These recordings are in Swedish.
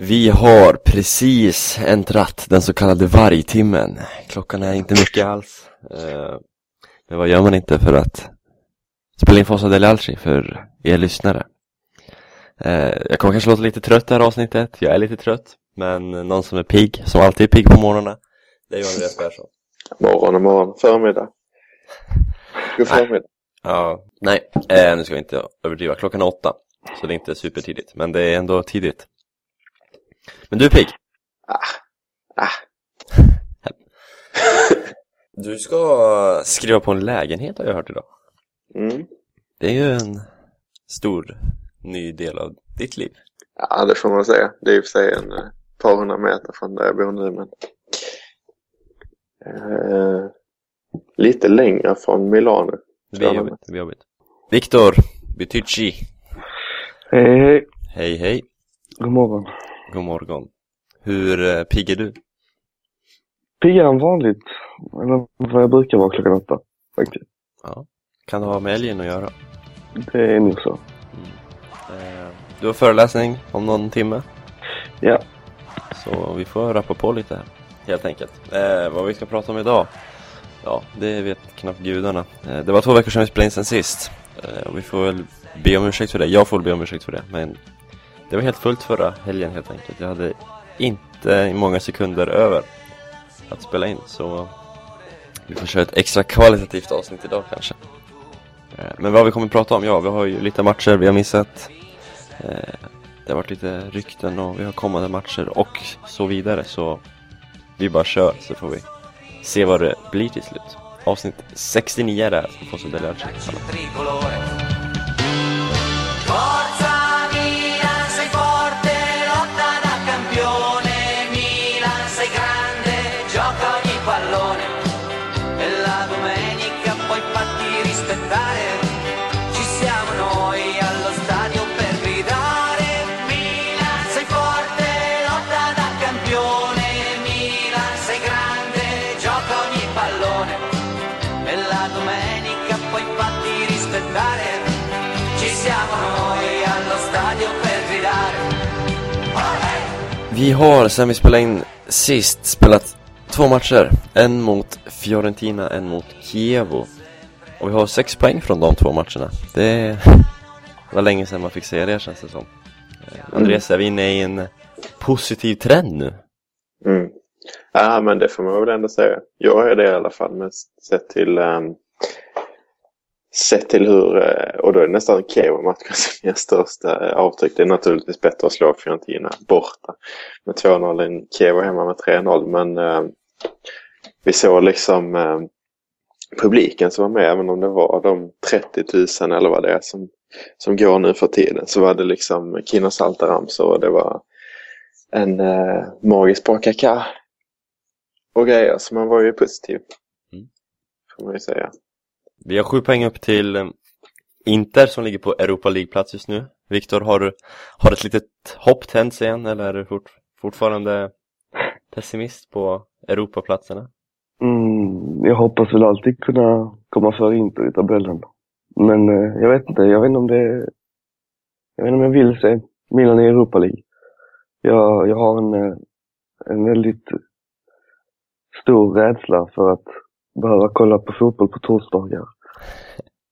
Vi har precis äntrat den så kallade vargtimmen. Klockan är inte mycket alls. Eh, men vad gör man inte för att spela in Fossa del Alci för er lyssnare? Eh, jag kommer kanske låta lite trött det här avsnittet. Jag är lite trött. Men någon som är pigg, som alltid är pigg på morgnarna, det är ju Andreas Persson. Morgon och morgon. Förmiddag. God förmiddag. Ja, nej, eh, nu ska vi inte överdriva. Klockan är åtta. Så det är inte supertidigt, men det är ändå tidigt. Men du är pigg? Ah. Ah. Du ska skriva på en lägenhet har jag hört idag. Mm. Det är ju en stor ny del av ditt liv. Ja, det får man säga. Det är i och för sig en eh, par hundra meter från där jag bor nu, men eh, lite längre från Milano. Det blir jobbigt, det blir jobbigt. Viktor Buticci. Hej, hej. Hej hej. God morgon. God morgon. Hur eh, pigg är du? Piggare än vanligt. Eller vad jag brukar vara klockan åtta, faktiskt. Ja. Kan det ha med älgen att göra? Det är nog så. Eh, Du har föreläsning om någon timme. Ja. Så vi får rappa på lite här, helt enkelt. Eh, vad vi ska prata om idag? Ja, det vet knappt gudarna. Eh, det var två veckor sedan vi spelade in sen sist. Eh, och vi får väl be om ursäkt för det. Jag får be om ursäkt för det. Men det var helt fullt förra helgen helt enkelt. Jag hade inte många sekunder över att spela in. Så vi får köra ett extra kvalitativt avsnitt idag kanske. Eh, men vad vi kommer att prata om? Ja, vi har ju lite matcher vi har missat. Eh, det har varit lite rykten och vi har kommande matcher och så vidare. Så vi bara kör så får vi se vad det blir till slut. Avsnitt 69 är det här som får så Vi har sen vi spelade in sist spelat två matcher. En mot Fiorentina, en mot Chievo. Och vi har sex poäng från de två matcherna. Det var länge sedan man fick säga det känns det som. Eh, Andreas, är vi inne i en positiv trend nu? Mm. Ja, men det får man väl ändå säga. Jag är det i alla fall, men sett till, um, sett till hur, eh, och då är det nästan Kiev-matchen som ger största eh, avtryck. Det är naturligtvis bättre att slå Fiorentina borta med 2-0 än Kiev hemma med 3-0. Men um, vi såg liksom um, publiken som var med, även om det var de 30 000 eller vad det är som, som går nu för tiden, så var det liksom Kino Saltaramsor och det var en uh, magisk bra kaka och grejer, så man var ju positiv. Mm. Får man ju säga. Vi har sju poäng upp till eh, Inter som ligger på Europa League-plats just nu. Viktor, har du har ett litet hopp tänts igen eller är du fort, fortfarande pessimist på Europaplatserna? Mm, jag hoppas väl alltid kunna komma före Inter i tabellen. Men eh, jag vet inte, jag vet inte om det... Jag vet inte om jag vill se Milan i Europa League. Jag, jag har en, eh, en väldigt stor rädsla för att behöva kolla på fotboll på torsdagar.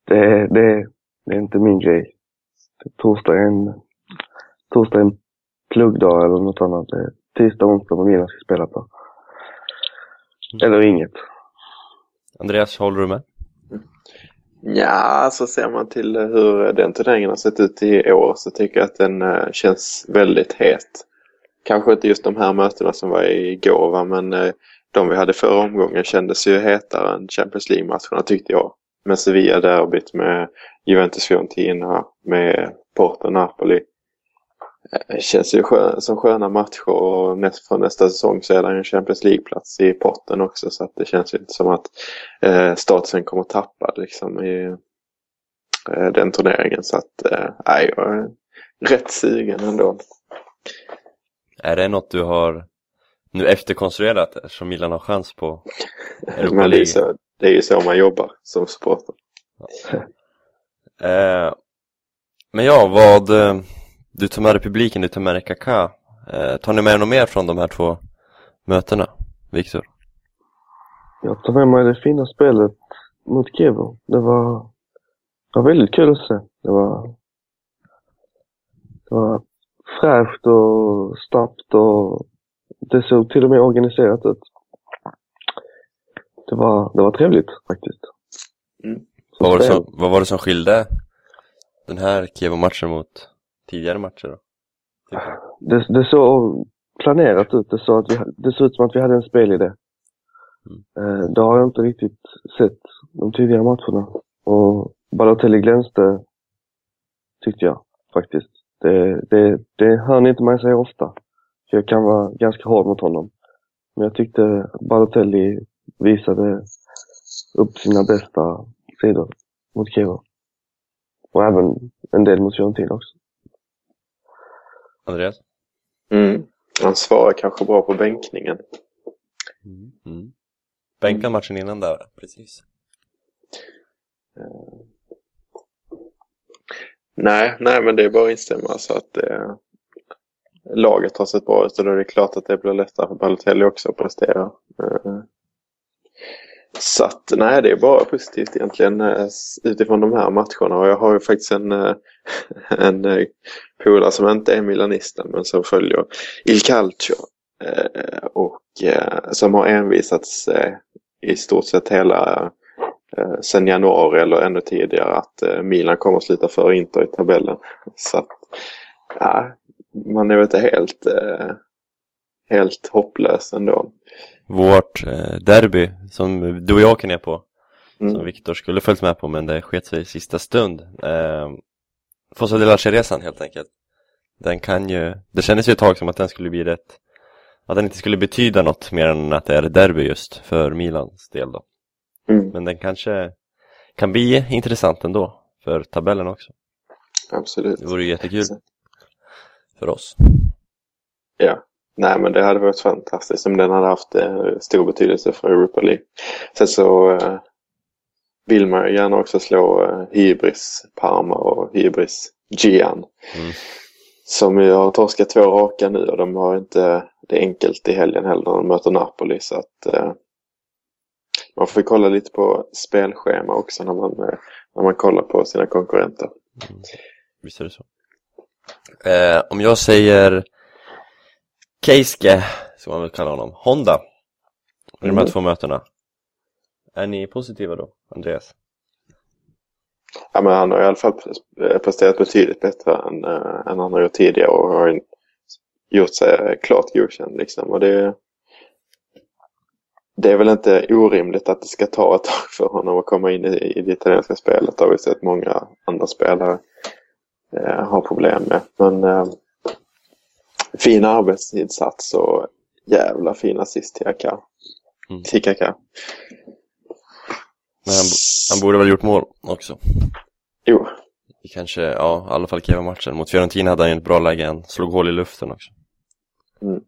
Det, det, det är inte min grej. Torsdag är en, torsdag är en pluggdag eller något annat. Det är tisdag onsdag vad Milan ska spela på. Eller inget. Andreas, håller du med? Ja, så ser man till hur den turneringen har sett ut i år så tycker jag att den eh, känns väldigt het. Kanske inte just de här mötena som var igår va, men eh, de vi hade förra omgången kändes ju hetare än Champions League-matcherna tyckte jag. Med Sevilla-derbyt, med Juventus-Fiorentina, med Porto-Napoli. Det eh, känns ju skön, som sköna matcher och näst, från nästa säsong så är det en Champions League-plats i potten också så att det känns ju inte som att eh, statusen kommer tappa liksom i eh, den turneringen så att eh, jag är rätt sugen ändå. Är det något du har nu efterkonstruerat eftersom Milan har chans på Europa Men det är, ju League? så, det är ju så man jobbar som supporter. Eh, men ja, vad... eh, Du tar med dig publiken, du tar med dig Kaká. Eh, tar ni med er något mer från de här två mötena, Viktor? Jag tar med mig det fina spelet mot Kevo. Det var, det var väldigt kul att se. Det var, det var fräscht och snabbt och det såg till och med organiserat ut. Det var, det var trevligt faktiskt. Mm. Vad var, det som, vad var det som skilde den här Kiev-matchen mot tidigare matcher då? Du? det, det såg planerat ut. Det såg, att vi, det såg ut som att vi hade en spelidé. Eh, det har jag inte riktigt sett de tidigare matcherna. Och Balotelli glänste, tyckte jag faktiskt. Det, det, det hör ni inte mig säga ofta. För jag kan vara ganska hård mot honom. Men jag tyckte Balotelli visade upp sina bästa sidor mot Kiev. Och även en del mot Fiorentina också. Andreas? Mm. Han svarar kanske bra på bänkningen. Mm. Bänkade matchen innan där, precis. Nej, nej men det är bara att instämma så att eh, laget har sett bra ut och då är det klart att det blir lättare för Balotelli också att prestera. Eh, så att nej, det är bara positivt egentligen eh, utifrån de här matcherna och jag har ju faktiskt en, eh, en polare som inte är milanisten men som följer Il Calcio och som har envisats i stort sett hela sen januari eller ännu tidigare att Milan kommer att sluta före Inter i tabellen. Så att, ja, man är väl inte helt, eh, helt hopplös ändå. Vårt eh, derby som du och jag kan ner på, som Mm. Viktor skulle följt med på men det sket sig i sista stund. Eh, Fossa de la resan helt enkelt. Den kan ju, det kändes ju ett tag som att den skulle bli rätt, att den inte skulle betyda något mer än att det är derby just för Milans del då. Mm, Men den kanske kan bli intressant ändå för tabellen också. absolut. Det vore jättekul för oss. Ja. Nej men det hade varit fantastiskt om den hade haft eh, stor betydelse för Europa League. Sen så eh, vill man ju gärna också slå eh, Hybris Parma och Hybris Gian. Mm. Som ju har torskat två raka nu och de har inte det enkelt i helgen heller när de möter Napoli. Så att eh, man får kolla lite på spelschema också när man, eh, när man kollar på sina konkurrenter. Visst är det så. Eh, om jag säger Keiske, som man väl kalla honom, Honda, i de här Mm. två mötena. Är ni positiva då, Andreas? Ja, men han har i alla fall pre- presterat betydligt bättre än, äh, än han har gjort tidigare och har gjort sig klart godkänd. Liksom. Och det, det är väl inte orimligt att det ska ta ett tag för honom att komma in i, i det italienska spelet. Det har vi sett många andra spelare eh, ha problem med. Men eh, fin arbetsinsats och jävla fin assist till Aka. Mm. Till Kaka. Men han, han borde väl gjort mål också. Jo, kanske, ja, i alla fall Kiev-matchen. Mot Fiorentina hade han ju ett bra läge, han slog hål i luften också. Mm.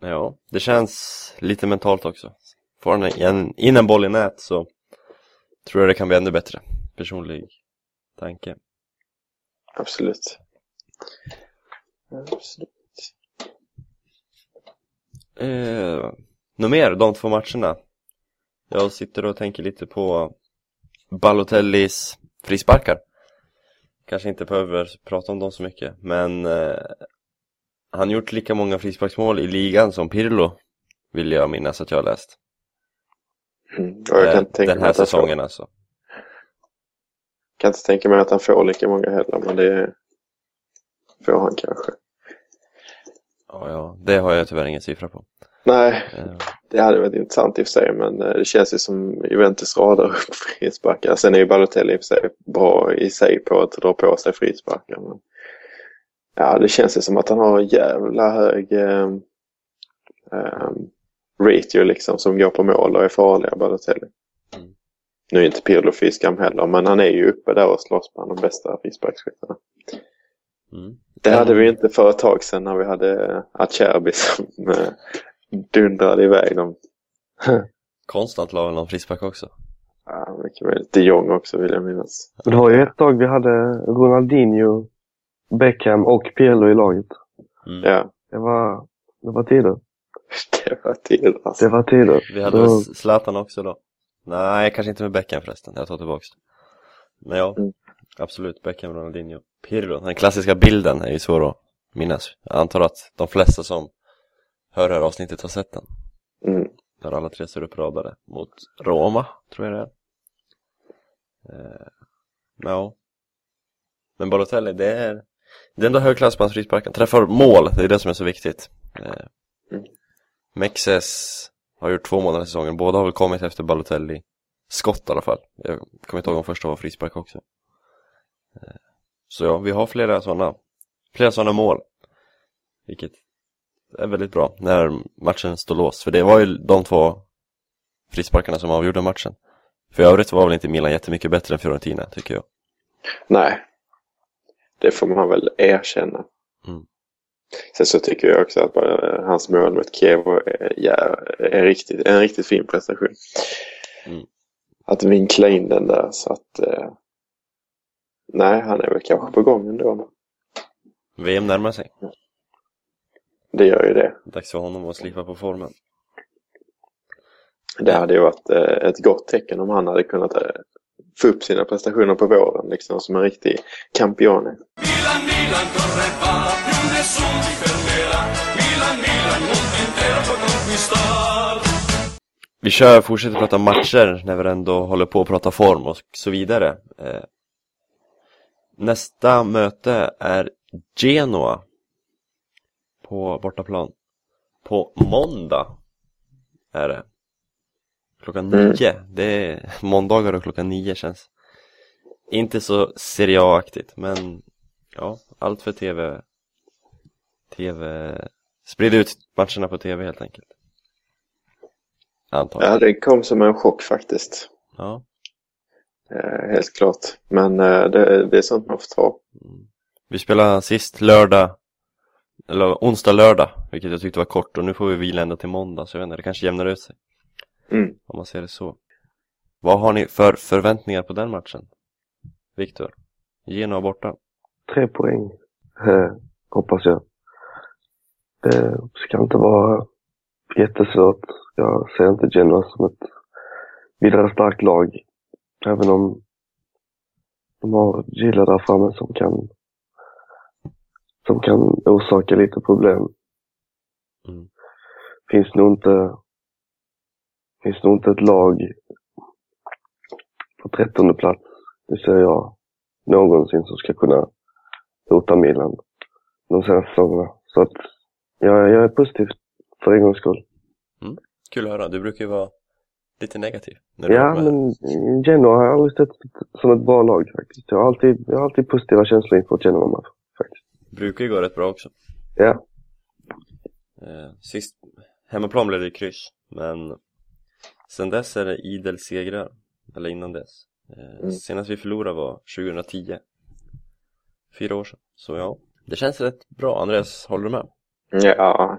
Ja, det känns lite mentalt också. Får han en, in en boll i nät så tror jag det kan bli ännu bättre. Personlig tanke. Absolut. absolut. Eh, något mer, de två matcherna? Jag sitter och tänker lite på Balotellis frisparkar. Kanske inte behöver prata om dem så mycket, men eh, han gjort lika många frisparksmål i ligan som Pirlo, vill jag minnas att jag har läst. Mm. Jag Eh, Den här säsongen alltså. Kan inte tänka mig att han får lika många heller, men det får han kanske. Ja, ja, det har jag tyvärr ingen siffra på. Nej, Eh, det hade varit intressant i och för sig, men eh, det känns ju som Juventus radar upp frisparkar. Sen är ju Balotelli i och för sig bra i sig på att dra på sig frisparkar. Men... Ja, det känns ju som att han har en jävla hög eh, ratio liksom som går på mål och är farliga, Balotelli. Nu är inte Pirlo fiskam heller, men han är ju uppe där och slåss bland de bästa frisparksskyttarna. mm. Det hade vi inte för ett tag sedan när vi hade Acerbi som eh, dundrade iväg dem. Konstant la väl någon frispark också. Ja, mycket möjligt. De Jong också vill jag minnas. Det var ju ett tag vi hade Ronaldinho, Beckham och Pirlo i laget. Mm. Ja, Det var, det var tider. det var tider alltså. Det var tider. Vi hade Då- Zlatan också då? Nej, kanske inte med Beckham förresten. Jag tar tillbaks det. Men ja, Mm. absolut. Beckham, Ronaldinho. Pirlo. Den klassiska bilden är ju svår att minnas. Jag antar att de flesta som hör det här avsnittet har sett den. Mm. Där alla tre står uppradade mot Roma, tror jag det är. Eh, ja. Men Balotelli, det är, det är ändå hög klass på hans frisparkar. Träffar mål, det är det som är så viktigt. Eh, Mm. Mexes har gjort två den här säsongen. Båda har väl kommit efter Balotelli skott i alla fall. Jag kommer inte ihåg om första var frispark också. Eh, Så ja, vi har flera sådana flera sådana mål. Vilket är väldigt bra när matchen står låst. För det var ju de två frisparkarna som avgjorde matchen. För i övrigt var väl inte Milan jättemycket bättre än Fiorentina, tycker jag. Nej. Det får man väl erkänna. Mm. Sen så tycker jag också att bara, hans mål mot Kiev är, ja, är riktigt, en riktigt fin prestation. Mm. Att vinkla in den där så att... Eh, nej, han är väl kanske på gång ändå. VM närmar sig. Det gör ju det. Dags för honom att slipa på formen. Det hade ju varit eh, ett gott tecken om han hade kunnat eh, få upp sina prestationer på våren liksom som en riktig campione. Milan, Milan, nessuno ti fermerà. Milan, Milan, mondo intero può conquistar. Vi kör, fortsätter prata matcher när vi ändå håller på att prata form och så vidare. Eh, nästa möte är Genoa på bortaplan. På måndag är det. Klockan Mm. nio. Det är måndagar och klockan nio känns inte så Serie A-aktigt men ja, allt för TV TV Sprid ut matcherna på TV helt enkelt. Antagligen. Ja, det kom som en chock faktiskt. Ja. Eh, helt klart. Men eh, det, det är sånt man får ta. Vi spelade sist lördag Eller onsdag, lördag Vilket jag tyckte var kort och nu får vi vila ända till måndag Så jag vet inte, det kanske jämnar ut sig Mm. Om man ser det så Vad har ni för förväntningar på den matchen? Viktor? Genoa borta Tre poäng, eh, hoppas jag. Det ska inte vara jättesvårt. Jag ser inte Genoa som ett vidare starkt lag. Även om de har Gilla där framme som kan som kan orsaka lite problem. Mm. Finns nog inte finns nog inte ett lag på trettonde plats, det ser jag, någonsin som ska kunna hota Milan de senaste säsongerna. Så att jag, jag är positiv för en gångs skull. Kul att höra, du brukar ju vara lite negativ när du Ja, men Genoa har jag aldrig sett som ett bra lag faktiskt. Jag har alltid, jag har alltid positiva känslor inför Genoa faktiskt. Brukar ju gå rätt bra också Ja, eh, Sist, hemmaplan blev det kryss Men Sen dess är det idel segrar Eller innan dess eh, Mm. Senast vi förlorade var 2010 Fyra år sedan, så ja Det känns rätt bra, Andreas, håller du med? Ja,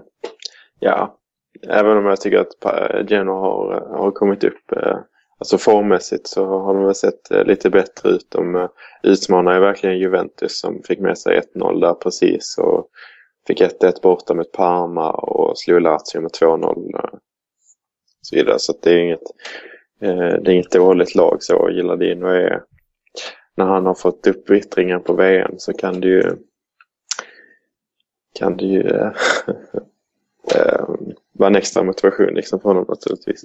ja. Även om jag tycker att Geno Genoa har, har kommit upp. Eh, alltså formmässigt så har de väl sett eh, lite bättre ut. De eh, utmanar ju verkligen Juventus som fick med sig 1-0 där precis. Och fick 1-1 borta mot Parma och slog Lazio med 2-0. Så vidare. Så att det är inget, det är inget dåligt lag så. Gilladino är, när han har fått upp vittringen på VM så kan det ju kan det ju eh, eh, vara en extra motivation liksom för honom naturligtvis.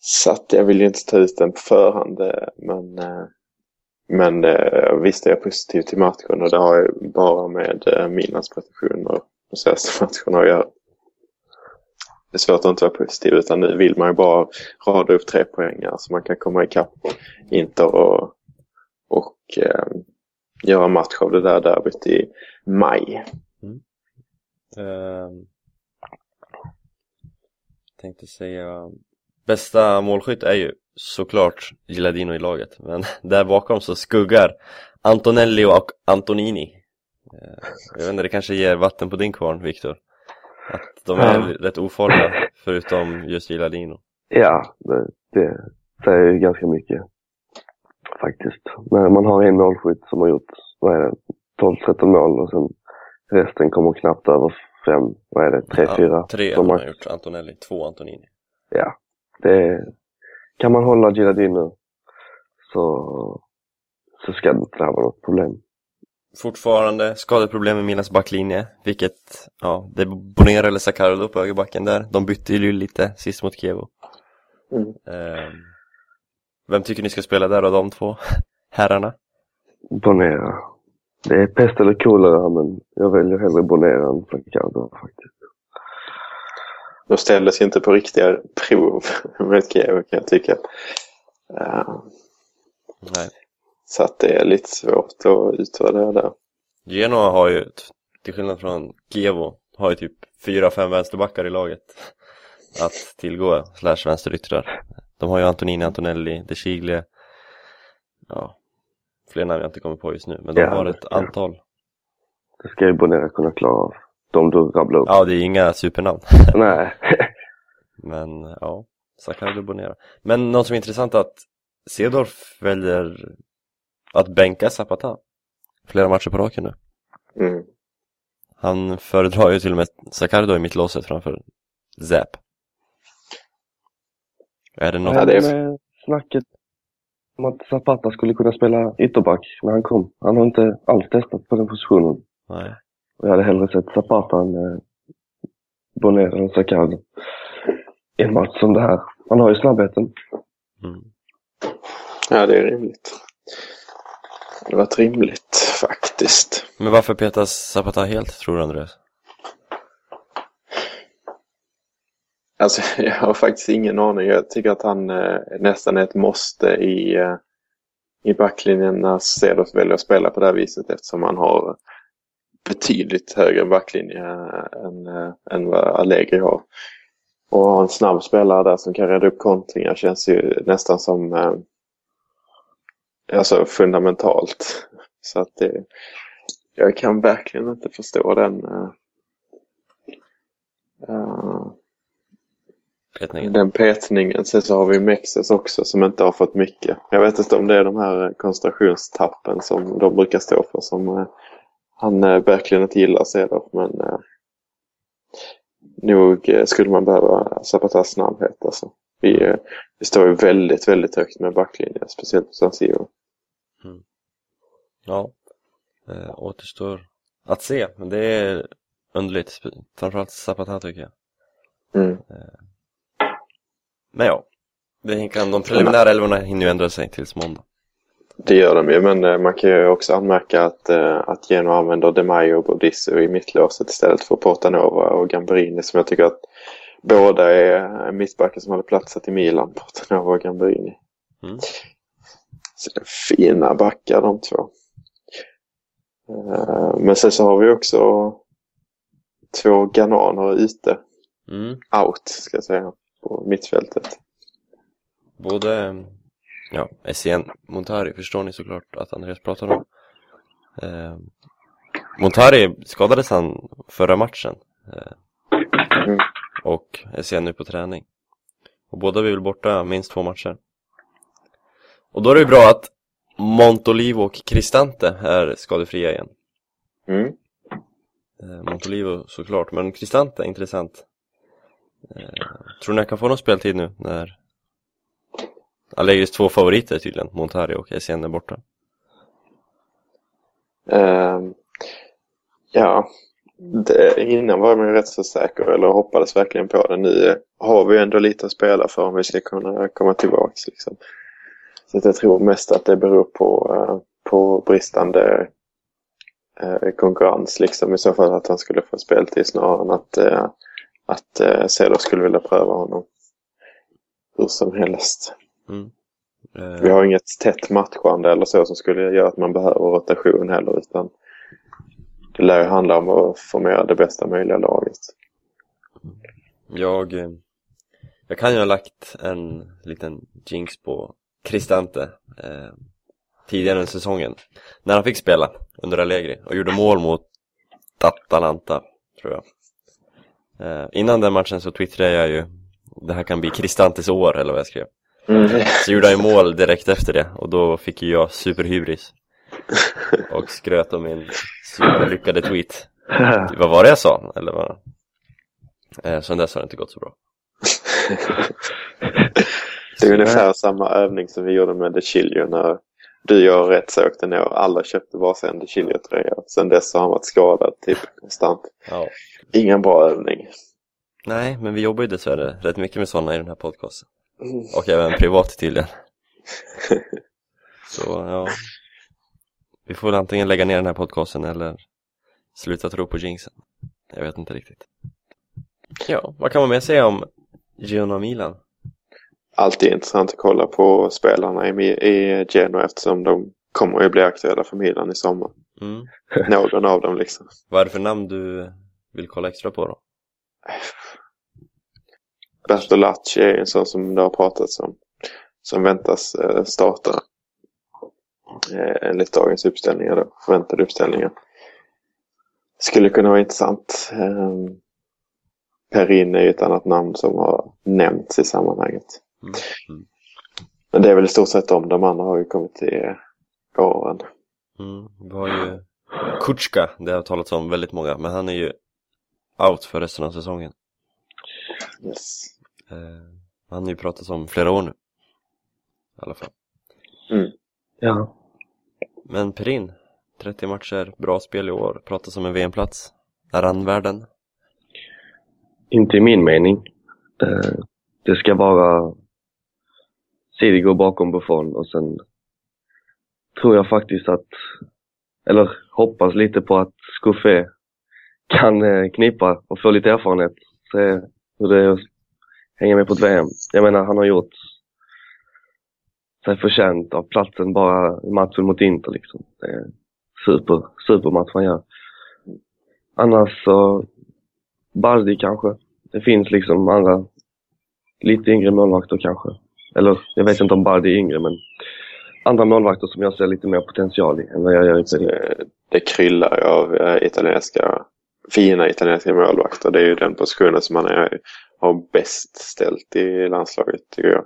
Så att jag vill ju inte ta ut den på förhand eh, men, men visst är jag positiv till matchen och det har ju bara med eh, Milans prestationer de senaste matcherna att göra. Det är svårt att inte vara positiv utan nu vill man ju bara rada upp tre poängar så man kan komma ikapp Inter och, och göra match av det där derbyt i maj. Ehm, tänkte säga Bästa målskytt är ju såklart Giladino i laget Men där bakom så skuggar Antonelli och Antonini. Eh, Jag vet inte, det kanske ger vatten på din kvarn, Viktor? Att de är Ja. rätt ofarliga förutom just Giladino ja det, det säger ju ganska mycket faktiskt. När man har en målskytt som har gjort, vad är det, 12-13 mål och sen Resten kommer knappt över fem, vad är det, tre, Ja, fyra? Tre som har max. han gjort, Antonelli, två Antonini. Ja, det kan man hålla Gilardino så, så ska det inte vara något problem. Fortfarande skadeproblem med Milans backlinje, vilket, ja, det är Bonera eller Sakardo på högerbacken där. De bytte ju lite sist mot Kievo. Mm. Ehm, vem tycker ni ska spela där av de två herrarna? Bonera. Det är pest eller kolera men jag väljer hellre Bonera än Ricardo faktiskt. De ställdes ju inte på riktiga prov med Kiev kan jag tycka. Eh, Nej. så att det är lite svårt att utvärdera där. Genoa har ju, till skillnad från Kievo, har ju typ fyra, fem vänsterbackar i laget att tillgå, slash vänsteryttrar. De har ju Antonini, Antonelli, De Chiglie, ja, fler namn jag inte kommer på just nu, men de Ja, har ett ja. antal. Det ska ju Bonera kunna klara av. De du rabblar upp. Ja, det är inga supernamn, Nej. men ja, Sakardo Bonera. Men något som är intressant är att Cedorf väljer att bänka Zapata flera matcher på raken nu. Mm. Han föredrar ju till och med Sakardo i mittlåset framför Zap. Är det något? Ja, det är- med snacket om att Zapata skulle kunna spela ytterback när han kom. Han har inte alls testat på den positionen. Nej. Och jag hade hellre sett Zapata än eh, Bonera och Sacardo. I en match som det här. Han har ju snabbheten. Mm. Ja, det är rimligt. Det var rimligt faktiskt. Men varför petas Zapata helt, tror du Andreas? Alltså, jag har faktiskt ingen aning. Jag tycker att han eh, nästan är ett måste i, eh, i backlinjen när Cedos väljer att spela på det här viset eftersom han har betydligt högre backlinje än, eh, än vad Allegri har. Och ha en snabb spelare där som kan rädda upp kontringar känns ju nästan som eh, alltså fundamentalt. Så att det, jag kan verkligen inte förstå den eh, eh, Petningen? den petningen. Sen så har vi Mexes också som inte har fått mycket. Jag vet inte om det är de här koncentrationstappen som de brukar stå för som eh, han eh, verkligen inte gillar Cedorf. Men eh, nog eh, skulle man behöva Zapatas snabbhet. Alltså. Vi, eh, vi står ju väldigt, väldigt högt med backlinjen. Speciellt på San Siro. Ja. Eh, återstår att se, men det är underligt. Framförallt Zapata tycker jag. Mm. Men ja. Det kan, de preliminära älvorna hinner ju ändra sig tills måndag. Det gör de ju, men eh, man kan ju också anmärka att, eh, att Genoa använder De Maio och Bordissu i mittlåset istället för Portanova och Gamberini som jag tycker att båda är mittbackar som hade platsat i Milan, Portanova och Gamberini. Mm. Så det är fina backar de två. Eh, Men sen så har vi också två Ghananer ute, Mm. out ska jag säga, på mittfältet. Både, ja, SCN Montari förstår ni såklart att Andreas pratar om. Eh, Montari skadades han förra matchen. Eh, Mm. och SCN nu på träning. Och båda blir väl borta minst två matcher. Och då är det ju bra att Montolivo och Cristante är skadefria igen. Mm. Eh, Montolivo såklart, men Cristante, intressant. Eh, tror ni han kan få någon speltid nu när Allegris två favoriter tydligen, Montari och Essien är borta? Ehm, ja, det, innan var man ju rätt så säker eller hoppades verkligen på det. Nu har vi ändå lite att spela för om vi ska kunna komma tillbaks. Liksom. Så att jag tror mest att det beror på, eh, på bristande eh, konkurrens. Liksom. I så fall att han skulle få speltid snarare än att, att eh, Ceder skulle vilja pröva honom. Hur som helst. Mm. Eh, Vi har inget tätt matchande eller så som skulle göra att man behöver rotation heller utan det lär ju handla om att formera det bästa möjliga laget. Jag, eh, jag kan ju ha lagt en liten jinx på Cristante eh, tidigare under säsongen. När han fick spela under Allegri och gjorde mål mot Atalanta, tror jag. Eh, innan den matchen så twittrade jag ju det här kan bli Cristantes år, eller vad jag skrev. Så gjorde han ju mål direkt efter det och då fick ju jag superhybris. Och skröt om min superlyckade tweet. Vad var det jag sa? Eller vad? Eh, sen dess har det inte gått så bra. Det är ungefär samma övning som vi gjorde med DeCilio när du gör rätt så åkte ner och alla köpte bara en DeCilio-tröja. Sen dess har han varit skadad typ konstant. Ja. Ingen bra övning. Nej, men vi jobbar ju dessvärre rätt mycket med sådana i den här podcasten. Och även privat tydligen. Så ja. Vi får väl antingen lägga ner den här podcasten eller sluta tro på jinxen. Jag vet inte riktigt. Ja, vad kan man mer säga om Girona Milan? Alltid intressant att kolla på spelarna i, i Genoa eftersom de kommer ju bli aktuella för Milan i sommar. Mm. Någon av dem liksom. Vad är det för namn du vill kolla extra på då? Bertolacci är en sån som det har pratats om. Som väntas eh, starta eh, enligt dagens uppställningar då. Förväntade uppställningar. Skulle kunna vara intressant. Eh, Perin är ju ett annat namn som har nämnts i sammanhanget. Mm. Mm. Men det är väl i stort sett de. De andra har ju kommit till åren. Mm. Vi har ju Kutschka, det har talats om väldigt många, men han är ju out för resten av säsongen. Yes. Eh, han har ju pratats om flera år nu. I alla fall. Ja. Men Perin, 30 matcher, bra spel i år, pratas om en VM-plats. Är han värden? Inte i min mening. Eh, Det ska vara Sidigo bakom Buffon och sen tror jag faktiskt att, eller hoppas lite på att Skuffe kan eh, knipa och få lite erfarenhet. Se hur det är att hänga med på ett VM. Jag menar, han har gjort sig förtjänt av platsen bara i matchen mot Inter liksom. Det är super, supermatch han gör. Annars så, Bardi kanske. Det finns liksom andra lite yngre målvakter kanske. Eller jag vet inte om Baldi är yngre men andra målvakter som jag ser lite mer potential i än vad jag gör i Perin. Det, det kryllar av eh, italienska, fina italienska målvakter. Det är ju den positionen som man är, har bäst ställt i landslaget tycker jag.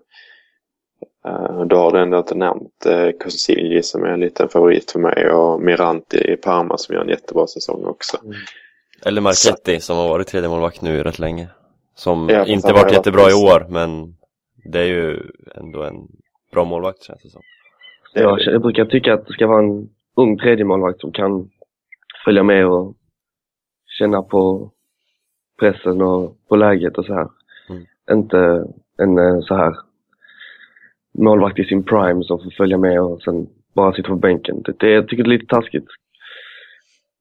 Uh, då har du ändå inte nämnt Cosigli som är en liten favorit för mig och Miranti i Parma som gör en jättebra säsong också. Eller Marchetti som har varit tredje målvakt nu rätt länge. Som Ja, inte varit jättebra varit i år, men det är ju ändå en bra målvakt känns det som. Är Jag, brukar tycka att det ska vara en ung tredje målvakt som kan följa med och känna på pressen och på läget och så här. Mm. Inte en eh, så här målvakt i sin prime som får följa med och sen bara sitta på bänken. Det, det, jag tycker det är lite taskigt.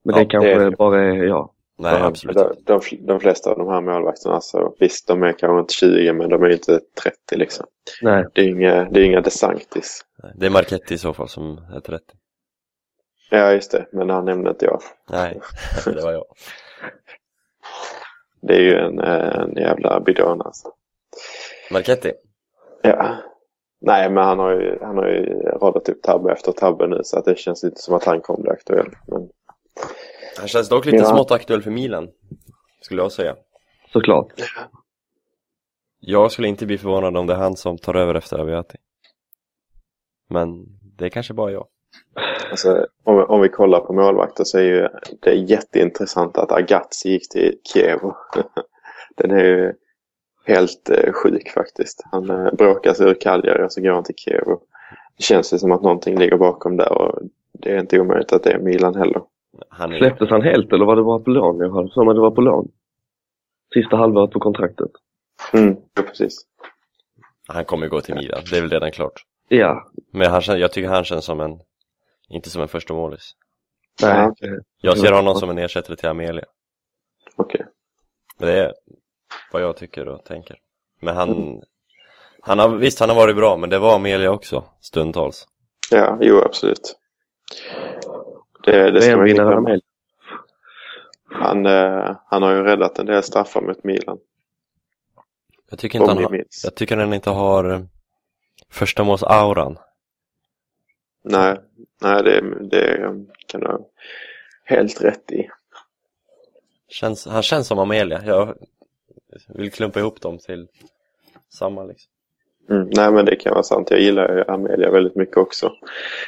Men Ja, det kanske det är bara är jag. Nej, Ja, absolut De, de, de flesta av de här målvakterna, alltså, visst de är kanske inte 20 men de är inte 30 liksom. Nej, Det är inga, det är inga DeSanctis. Det är Marchetti i så fall som är 30. Ja just det, men han nämnde inte jag. Nej, det var jag. Det är ju en, en jävla bidon alltså. Marchetti? Ja. Nej, men han har ju, han har ju radat upp tabbe efter tabbe nu så att det känns inte som att han kommer bli aktuell. Men Han känns dock lite Ja. smått aktuell för Milan, skulle jag säga. såklart. Jag skulle inte bli förvånad om det är han som tar över efter Aviati. Men det är kanske bara jag. alltså, om, om vi kollar på målvakter så är ju det jätteintressant att Agazzi gick till Kiev. Den är ju helt eh, sjuk faktiskt. Han eh, bråkar sig ur Cagliari och så går han till Kiev. Det känns ju som att någonting ligger bakom där och det är inte omöjligt att det är Milan heller. Han är, Släpptes han helt eller var det bara på lån? Jag hade för mig det var på lån. Sista halvåret på kontraktet. Mm, ja, precis. han kommer gå till Milan, det är väl redan klart. Ja, Men han, jag tycker han känns som en, inte som en första målis. nej. Ja, Jag ser honom som en ersättare till Amelia. Okej. Men det är vad jag tycker och tänker. Men han, han har, visst han har varit bra, men det var Amelia också, stundtals. Ja, jo absolut. Det, det ska man inte glömma. Han, eh, han har ju räddat en del straffar mot Milan. Jag tycker inte han har, jag tycker han inte har eh, första måls auran. Nej, nej det, det kan du ha helt rätt i. Känns, han känns som Amelia. Jag vill klumpa ihop dem till samma liksom. Mm, nej men det kan vara sant. Jag gillar ju Amelia väldigt mycket också.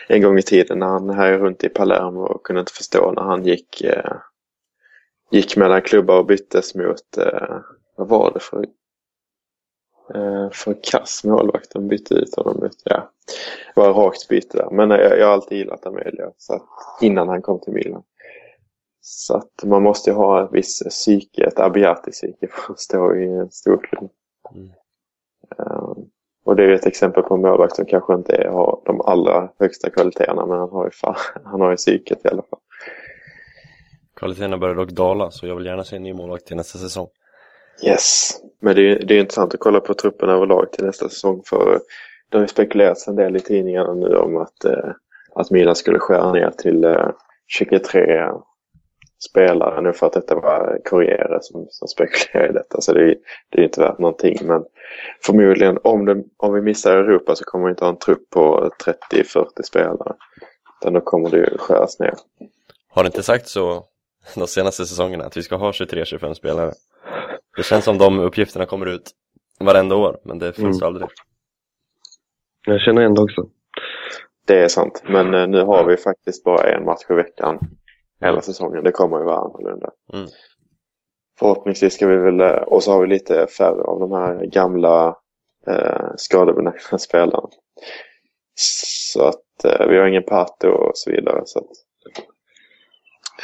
En gång i tiden när han här runt i Palermo och kunde inte förstå när han gick, eh, gick mellan klubbar och byttes mot, eh, vad var det för, eh, för kass målvakt de bytte ut honom mot? Ja, det var rakt byte där. Men jag, jag har alltid gillat Amelia så att, innan han kom till Milan. Så att man måste ju ha ett visst psyke, ett Abiati-psyke för att stå i en stor klubb. Mm. Eh, och det är ju ett exempel på en målvakt som kanske inte är, har de allra högsta kvaliteterna men han har ju, fan, han har ju psyket i alla fall. Kvaliteterna börjar dock dala, så jag vill gärna se en ny målvakt till nästa säsong. Yes. Men det är, det är intressant att kolla på truppen överlag till nästa säsong för det har ju spekulerats en del i tidningarna nu om att, eh, att Milan skulle skära ner till eh, 23 spelare nu för att detta var Corriere som, som spekulerar i detta. Så det är, det är inte värt någonting. Men förmodligen om, det, om vi missar Europa så kommer vi inte ha en trupp på 30-40 spelare. Utan då kommer det ju skäras ner. Har det inte sagt så de senaste säsongerna att vi ska ha 23-25 spelare? Det känns som de uppgifterna kommer ut varenda år, men det finns Mm. aldrig. Jag känner ändå också. Det är sant. Men eh, nu har vi faktiskt bara en match i veckan hela säsongen. Det kommer ju vara annorlunda. Mm. Förhoppningsvis ska vi väl, eh, och så har vi lite färre av de här gamla eh, skadebenägna spelarna. Så att eh, vi har ingen Pato och så vidare. Så att,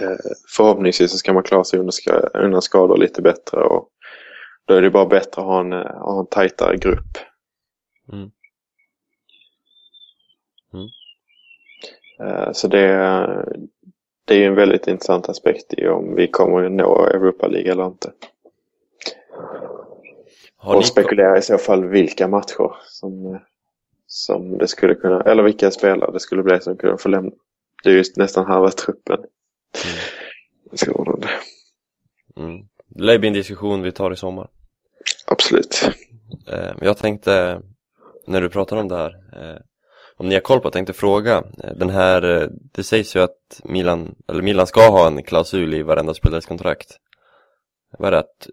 eh, förhoppningsvis så ska man klara sig undan skador lite bättre. Och då är det bara bättre att ha en, eh, ha en tajtare grupp. Mm. Mm. Eh, Så det, det är ju en väldigt intressant aspekt i om vi kommer att nå Europa League eller inte. Har och spekulera i så fall vilka matcher som, som det skulle kunna, eller vilka spelare det skulle bli som kunde få lämna. Det är ju nästan halva truppen. Så, mm. Det lär bli en diskussion vi tar i sommar. absolut. Eh, jag tänkte, när du pratar om det här, eh, om ni har koll på, jag tänkte fråga, eh, den här, eh, det sägs ju att Milan, eller Milan ska ha en klausul i varenda spelares kontrakt. Vad är det, att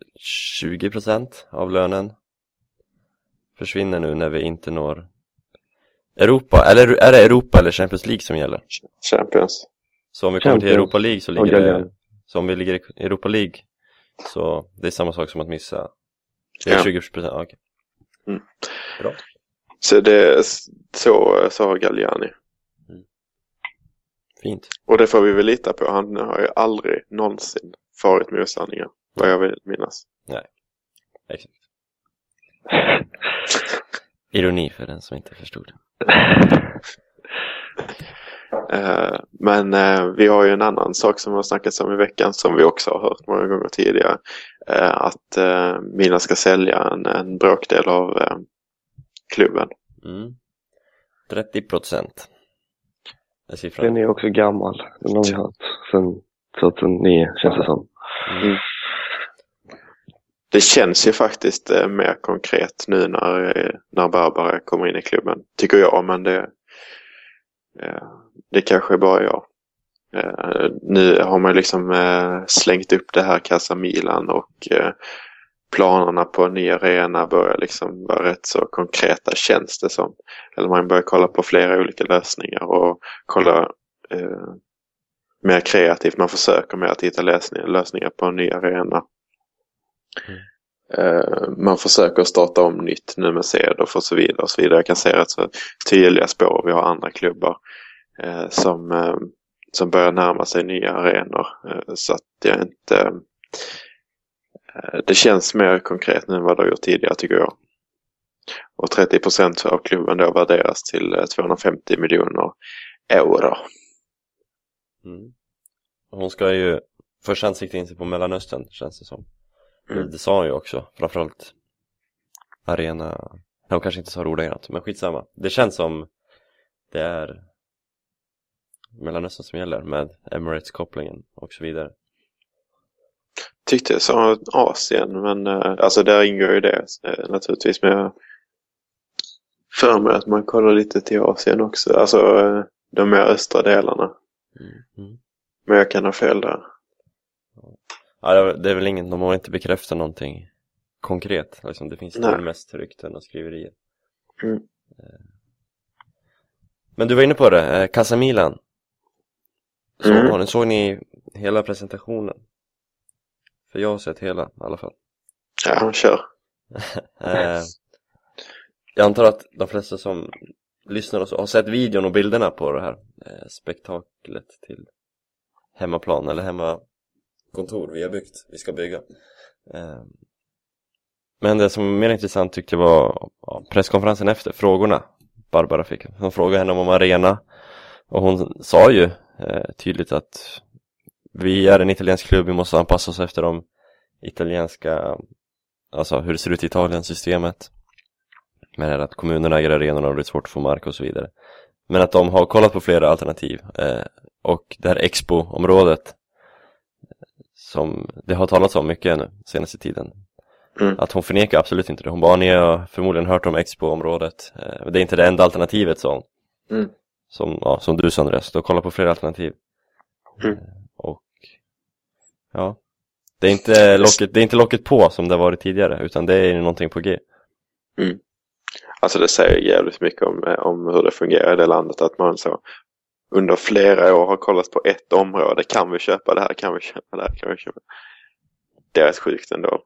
20% av lönen försvinner nu när vi inte når Europa, eller är det Europa eller Champions League som gäller? Champions. Så om vi kommer till Europa League så ligger det, så om vi ligger i Europa League så det är samma sak som att missa det är Ja. 20% ja, okej. Mm. Bra. Så det så sa Galliani. Fint. Och det får vi väl lita på. Han har ju aldrig någonsin farit med osanningar. Vad jag vill minnas. Exakt. Ironi för den som inte förstod. Eh, Men eh, vi har ju en annan sak som har snackats om i veckan som vi också har hört många gånger tidigare. Eh, Att Milan ska sälja en, en bråkdel av klubben. Mm. 30 procent. är siffran. Den är också gammal. Den har vi hört sedan 2009 känns det som. Det känns ju faktiskt eh, mer konkret nu när, eh, när Barbara kommer in i klubben. Tycker jag, men det, eh, det kanske är bara jag. Eh, Nu har man liksom slängt upp det här Casa Milan och planerna på en ny arena börjar liksom vara rätt så konkreta känns det som. Eller man börjar kolla på flera olika lösningar och kolla eh, mer kreativt. Man försöker mer att hitta lösningar, lösningar på en ny arena. Eh, man försöker starta om nytt nu med Cedorf och så vidare. Och så vidare. Jag kan se rätt så tydliga spår. Vi har andra klubbar eh, som, eh, som börjar närma sig nya arenor. Eh, så att jag inte... Eh, det känns mer konkret nu än vad det har gjort tidigare tycker jag. Och 30 procent av klubben då värderas till eh, 250 miljoner euro. Mm. Hon ska ju först sikta in sig på Mellanöstern känns det som. Mm. Det sa hon ju också, framförallt arena, hon kanske inte sa det ordagrant, men skitsamma. Det känns som det är Mellanöstern som gäller med Emirates-kopplingen och så vidare. Tyckte jag sa Asien, men eh, alltså där ingår ju det eh, naturligtvis. Men jag för mig att man kollar lite till Asien också. Alltså eh, de mer östra delarna. Mm. Men jag kan ha fel där. Ja, det är- det väl ingen, de har inte bekräftat någonting konkret, liksom. det finns väl mest rykten och skriverier. Mm. Men du var inne på det, eh, Casa Milan. Såg, Mm. såg ni hela presentationen? För jag har sett hela i alla fall. Ja, kör. Eh, jag antar att de flesta som lyssnar och så har sett videon och bilderna på det här eh, spektaklet till hemmaplan eller hemmakontor vi har byggt, vi ska bygga. Eh, men det som var mer intressant tyckte jag var ja, presskonferensen efter, frågorna Barbara fick. De frågade henne om arena och hon sa ju eh, tydligt att vi är en italiensk klubb, vi måste anpassa oss efter de italienska, alltså hur det ser ut i Italien, systemet. Med det här att kommunerna äger arenorna och det är svårt att få mark och så vidare. Men att de har kollat på flera alternativ eh, och det här Expo-området som det har talats om mycket nu senaste tiden. Mm. Att hon förnekar absolut inte det. Hon bara, ni har förmodligen hört om Expo-området. Eh, det är inte det enda alternativet sa hon. Mm. Som, ja, som du sa Andreas, du har kollat på flera alternativ. Mm. Ja, det är, inte locket, det är inte locket på som det har varit tidigare utan det är någonting på G. Mm. Alltså det säger jävligt mycket om, eh, om hur det fungerar i det landet. Att man så under flera år har kollat på ett område. Kan vi köpa det här? Kan vi köpa det här? Kan vi köpa det? är rätt sjukt ändå.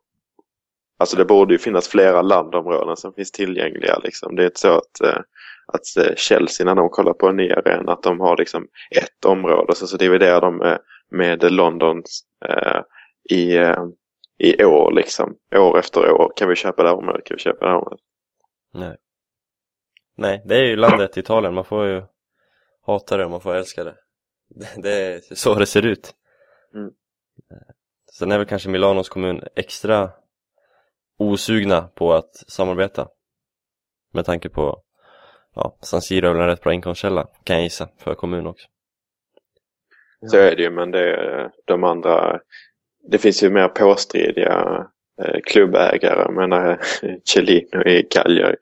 Alltså det borde ju finnas flera landområden som finns tillgängliga. Liksom. Det är inte så att, eh, att eh, Chelsea när de kollar på en ny arena att de har liksom ett område och så, så dividerar de med, med Londons eh, i, eh, i år liksom. År efter år. Kan vi köpa det här området? Kan vi köpa det här området? Nej. Nej, det är ju landet Italien, man får ju hata det och man får älska det. Det, det är så det ser ut. Mm. Sen är väl kanske Milanos kommun extra osugna på att samarbeta. Med tanke på, ja, San Siro är väl en rätt bra inkomstkälla, kan jag gissa, för kommunen också. Så är det ju, men det är de andra... Det finns ju mer påstridiga eh, klubbägare. Jag menar, Cellino i Cagliari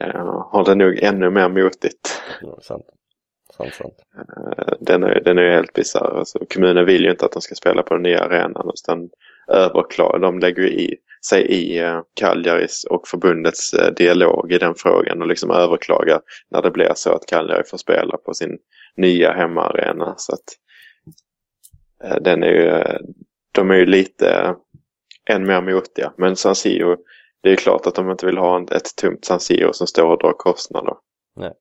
eh, har det nog ännu mer motigt. Ja, sant. Sant, sant. Eh, den, är, den är ju helt bisarr. Alltså, kommunen vill ju inte att de ska spela på den nya arenan. Utan överklagar. De lägger i sig i eh, Cagliaris och förbundets eh, dialog i den frågan och liksom överklagar när det blir så att Cagliari får spela på sin nya hemmaarena. Så att eh, den är ju, eh, de är ju lite eh, än mer motiga. Men San Siro, det är klart att de inte vill ha ett tomt San Siro som står och drar kostnader. Nej.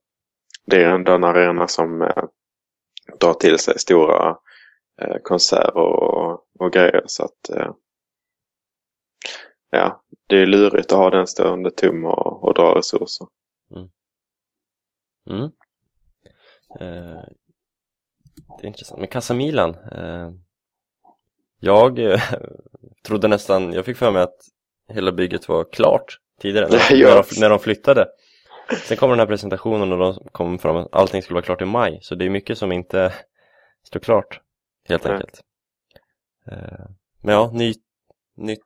Det är ändå en arena som eh, drar till sig stora eh, konserter och, och grejer. Så att eh, ja, det är lurigt att ha den stående tom och, och dra resurser. Mm. Eh, det är intressant. Men Casa Milan. Eh, jag eh, trodde nästan, jag fick för mig att hela bygget var klart tidigare när, när, de, när de flyttade. Sen kom den här presentationen och de kom fram att allting skulle vara klart i maj. Så det är mycket som inte står klart helt Nej. enkelt. Eh, men ja, ny, nytt,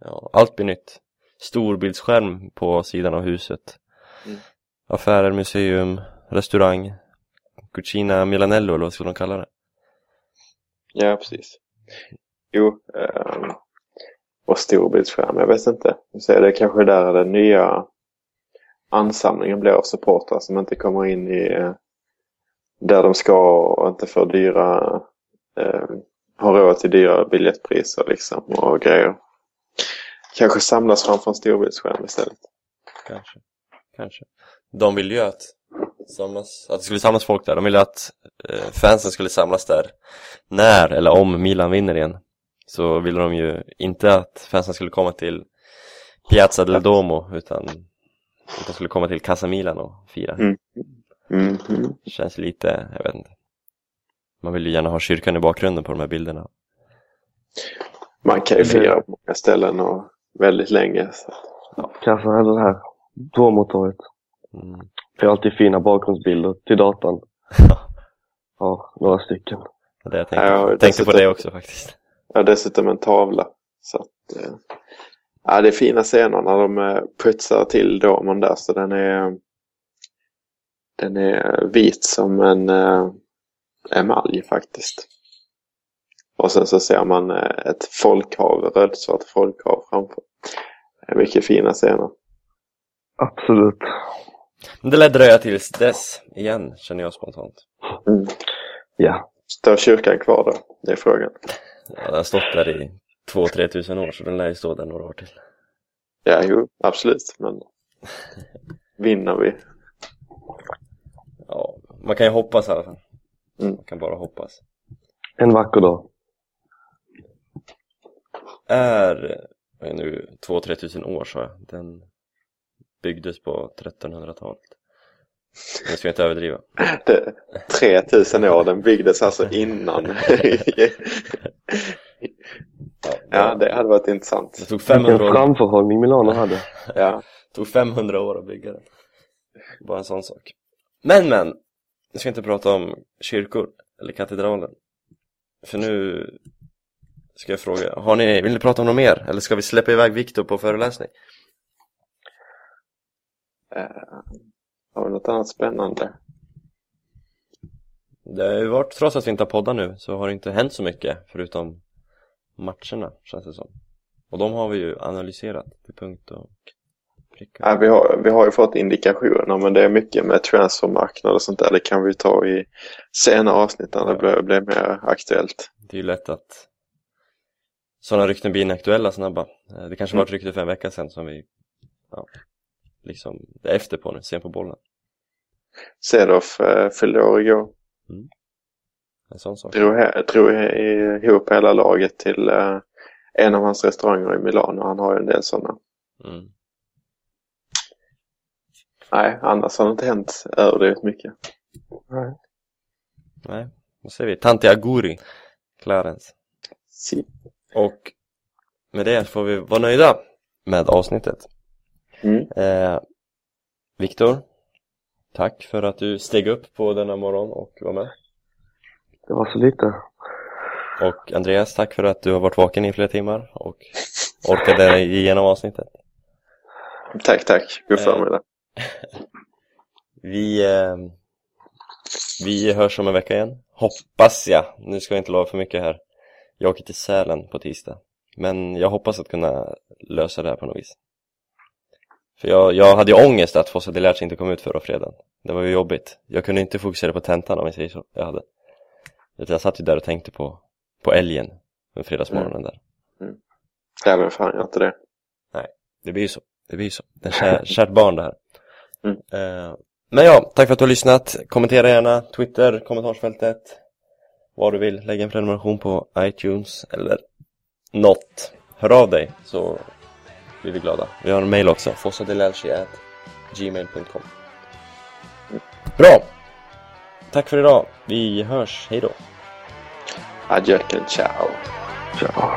ja, allt blir nytt. Storbildsskärm på sidan av huset. Mm. Affärer, museum, restaurang. Cucina Milanello eller vad skulle de kalla det? Ja, precis. Jo, ehm, och storbildsskärm, jag vet inte. Jag säger det är kanske där den nya ansamlingen blir av supportrar som inte kommer in i eh, där de ska och inte får dyra, eh, har råd till dyra biljettpriser liksom och grejer. Kanske samlas framför en storbildsskärm istället. Kanske. Kanske. De ville ju att, samlas, att det skulle samlas folk där. De ville att eh, fansen skulle samlas där när eller om Milan vinner igen. Så ville de ju inte att fansen skulle komma till Piazza del Duomo utan att de skulle komma till Casa Milan och fira. Mm. Mm, mm. Det känns lite, jag vet inte. Man vill ju gärna ha kyrkan i bakgrunden på de här bilderna. Man kan ju fira på många ställen och väldigt länge. Så. Kassan hade det här Duomotorget. Mm. Det är alltid fina bakgrundsbilder till datan. Ja, några stycken. Det jag tänkte, Ja, tänkte på det också faktiskt. Ja, dessutom en tavla. Så att, eh, ja, det är fina scener när de eh, putsar till domen där. Så den är, den är vit som en eh, emalj faktiskt. Och sen så ser man ett folkhav, rödsvart folkhav framför. Mycket fina scener. Absolut. Men det lär dröja tills dess igen, känner jag spontant. Mm. Ja. Står kyrkan kvar då? Det är frågan. Ja, den har stått där i 2-3 tusen år så den lär ju stå där några år till. Ja, jo, absolut. Men vinner vi? Ja, man kan ju hoppas i alla fall. Mm. Man kan bara hoppas. En vacker dag. Är, nu, 2-3 tusen år sa jag. Den byggdes på 1300-talet. Nu ska jag inte överdriva. Det, 3000 år, den byggdes alltså innan. ja, det hade varit intressant. Det tog Vilken 500 år, framförhållning Milano hade. Ja, tog 500 år att bygga den. Bara en sån sak. Men men, jag ska inte prata om kyrkor eller katedralen. För nu ska jag fråga, har ni, vill ni prata om något mer? Eller ska vi släppa iväg Viktor på föreläsning? Eh, har vi något annat spännande? Det har ju varit, trots att vi inte har poddat nu, så har det inte hänt så mycket förutom matcherna, känns det som. Och de har vi ju analyserat till punkt och pricka. Ja, vi, har, vi har ju fått indikationer men det är mycket med transfermarknad och sånt där. Det kan vi ta i senare avsnitt när det Ja. blir, blir mer aktuellt. Det är ju lätt att sådana rykten blir inaktuella snabba. Eh, Det kanske var ett rykte för en vecka sedan som vi, ja, liksom efter på nu, sen på bollen. Cedof eh, fyllde år igår. En sån sak. Drog, drog ihop hela laget till eh, en av hans restauranger i Milano. Han har ju en del sådana. Mm. Nej, annars har det inte hänt överdrivet mycket. Nej. Nej, då ser vi. Tanti Aguri, Clarence. Si. Och med det får vi vara nöjda med avsnittet. Mm. Eh, Viktor, tack för att du steg upp på denna morgon och var med. Det var så lite. Och Andreas, tack för att du har varit vaken i flera timmar och orkade igenom avsnittet. Tack, tack. God Eh. förmiddag. Vi, eh, vi hörs om en vecka igen. Hoppas jag. Nu ska jag inte lova för mycket här. Jag åker till Sälen på tisdag. Men jag hoppas att kunna lösa det här på något vis. För jag, jag hade ju ångest att Fossa de Lerts inte kom ut förra fredagen. Det var ju jobbigt. Jag kunde inte fokusera på tentan om jag säger så. Jag hade. Jag satt ju där och tänkte på, på älgen. Med fredagsmorgonen där. Ja, men fan gör inte det. Det blir ju så. Det blir ju så. Det är kär, kärt barn det här. Mm. Eh, men ja, tack för att du har lyssnat. Kommentera gärna Twitter, kommentarsfältet. Vad du vill. Lägg en prenumeration på iTunes eller något. Hör av dig så blir vi glada. Vi har en mail också. fossadelelci.gmail.com Bra! Tack för idag. Vi hörs. Hej då. Adjöken, ciao. Ciao.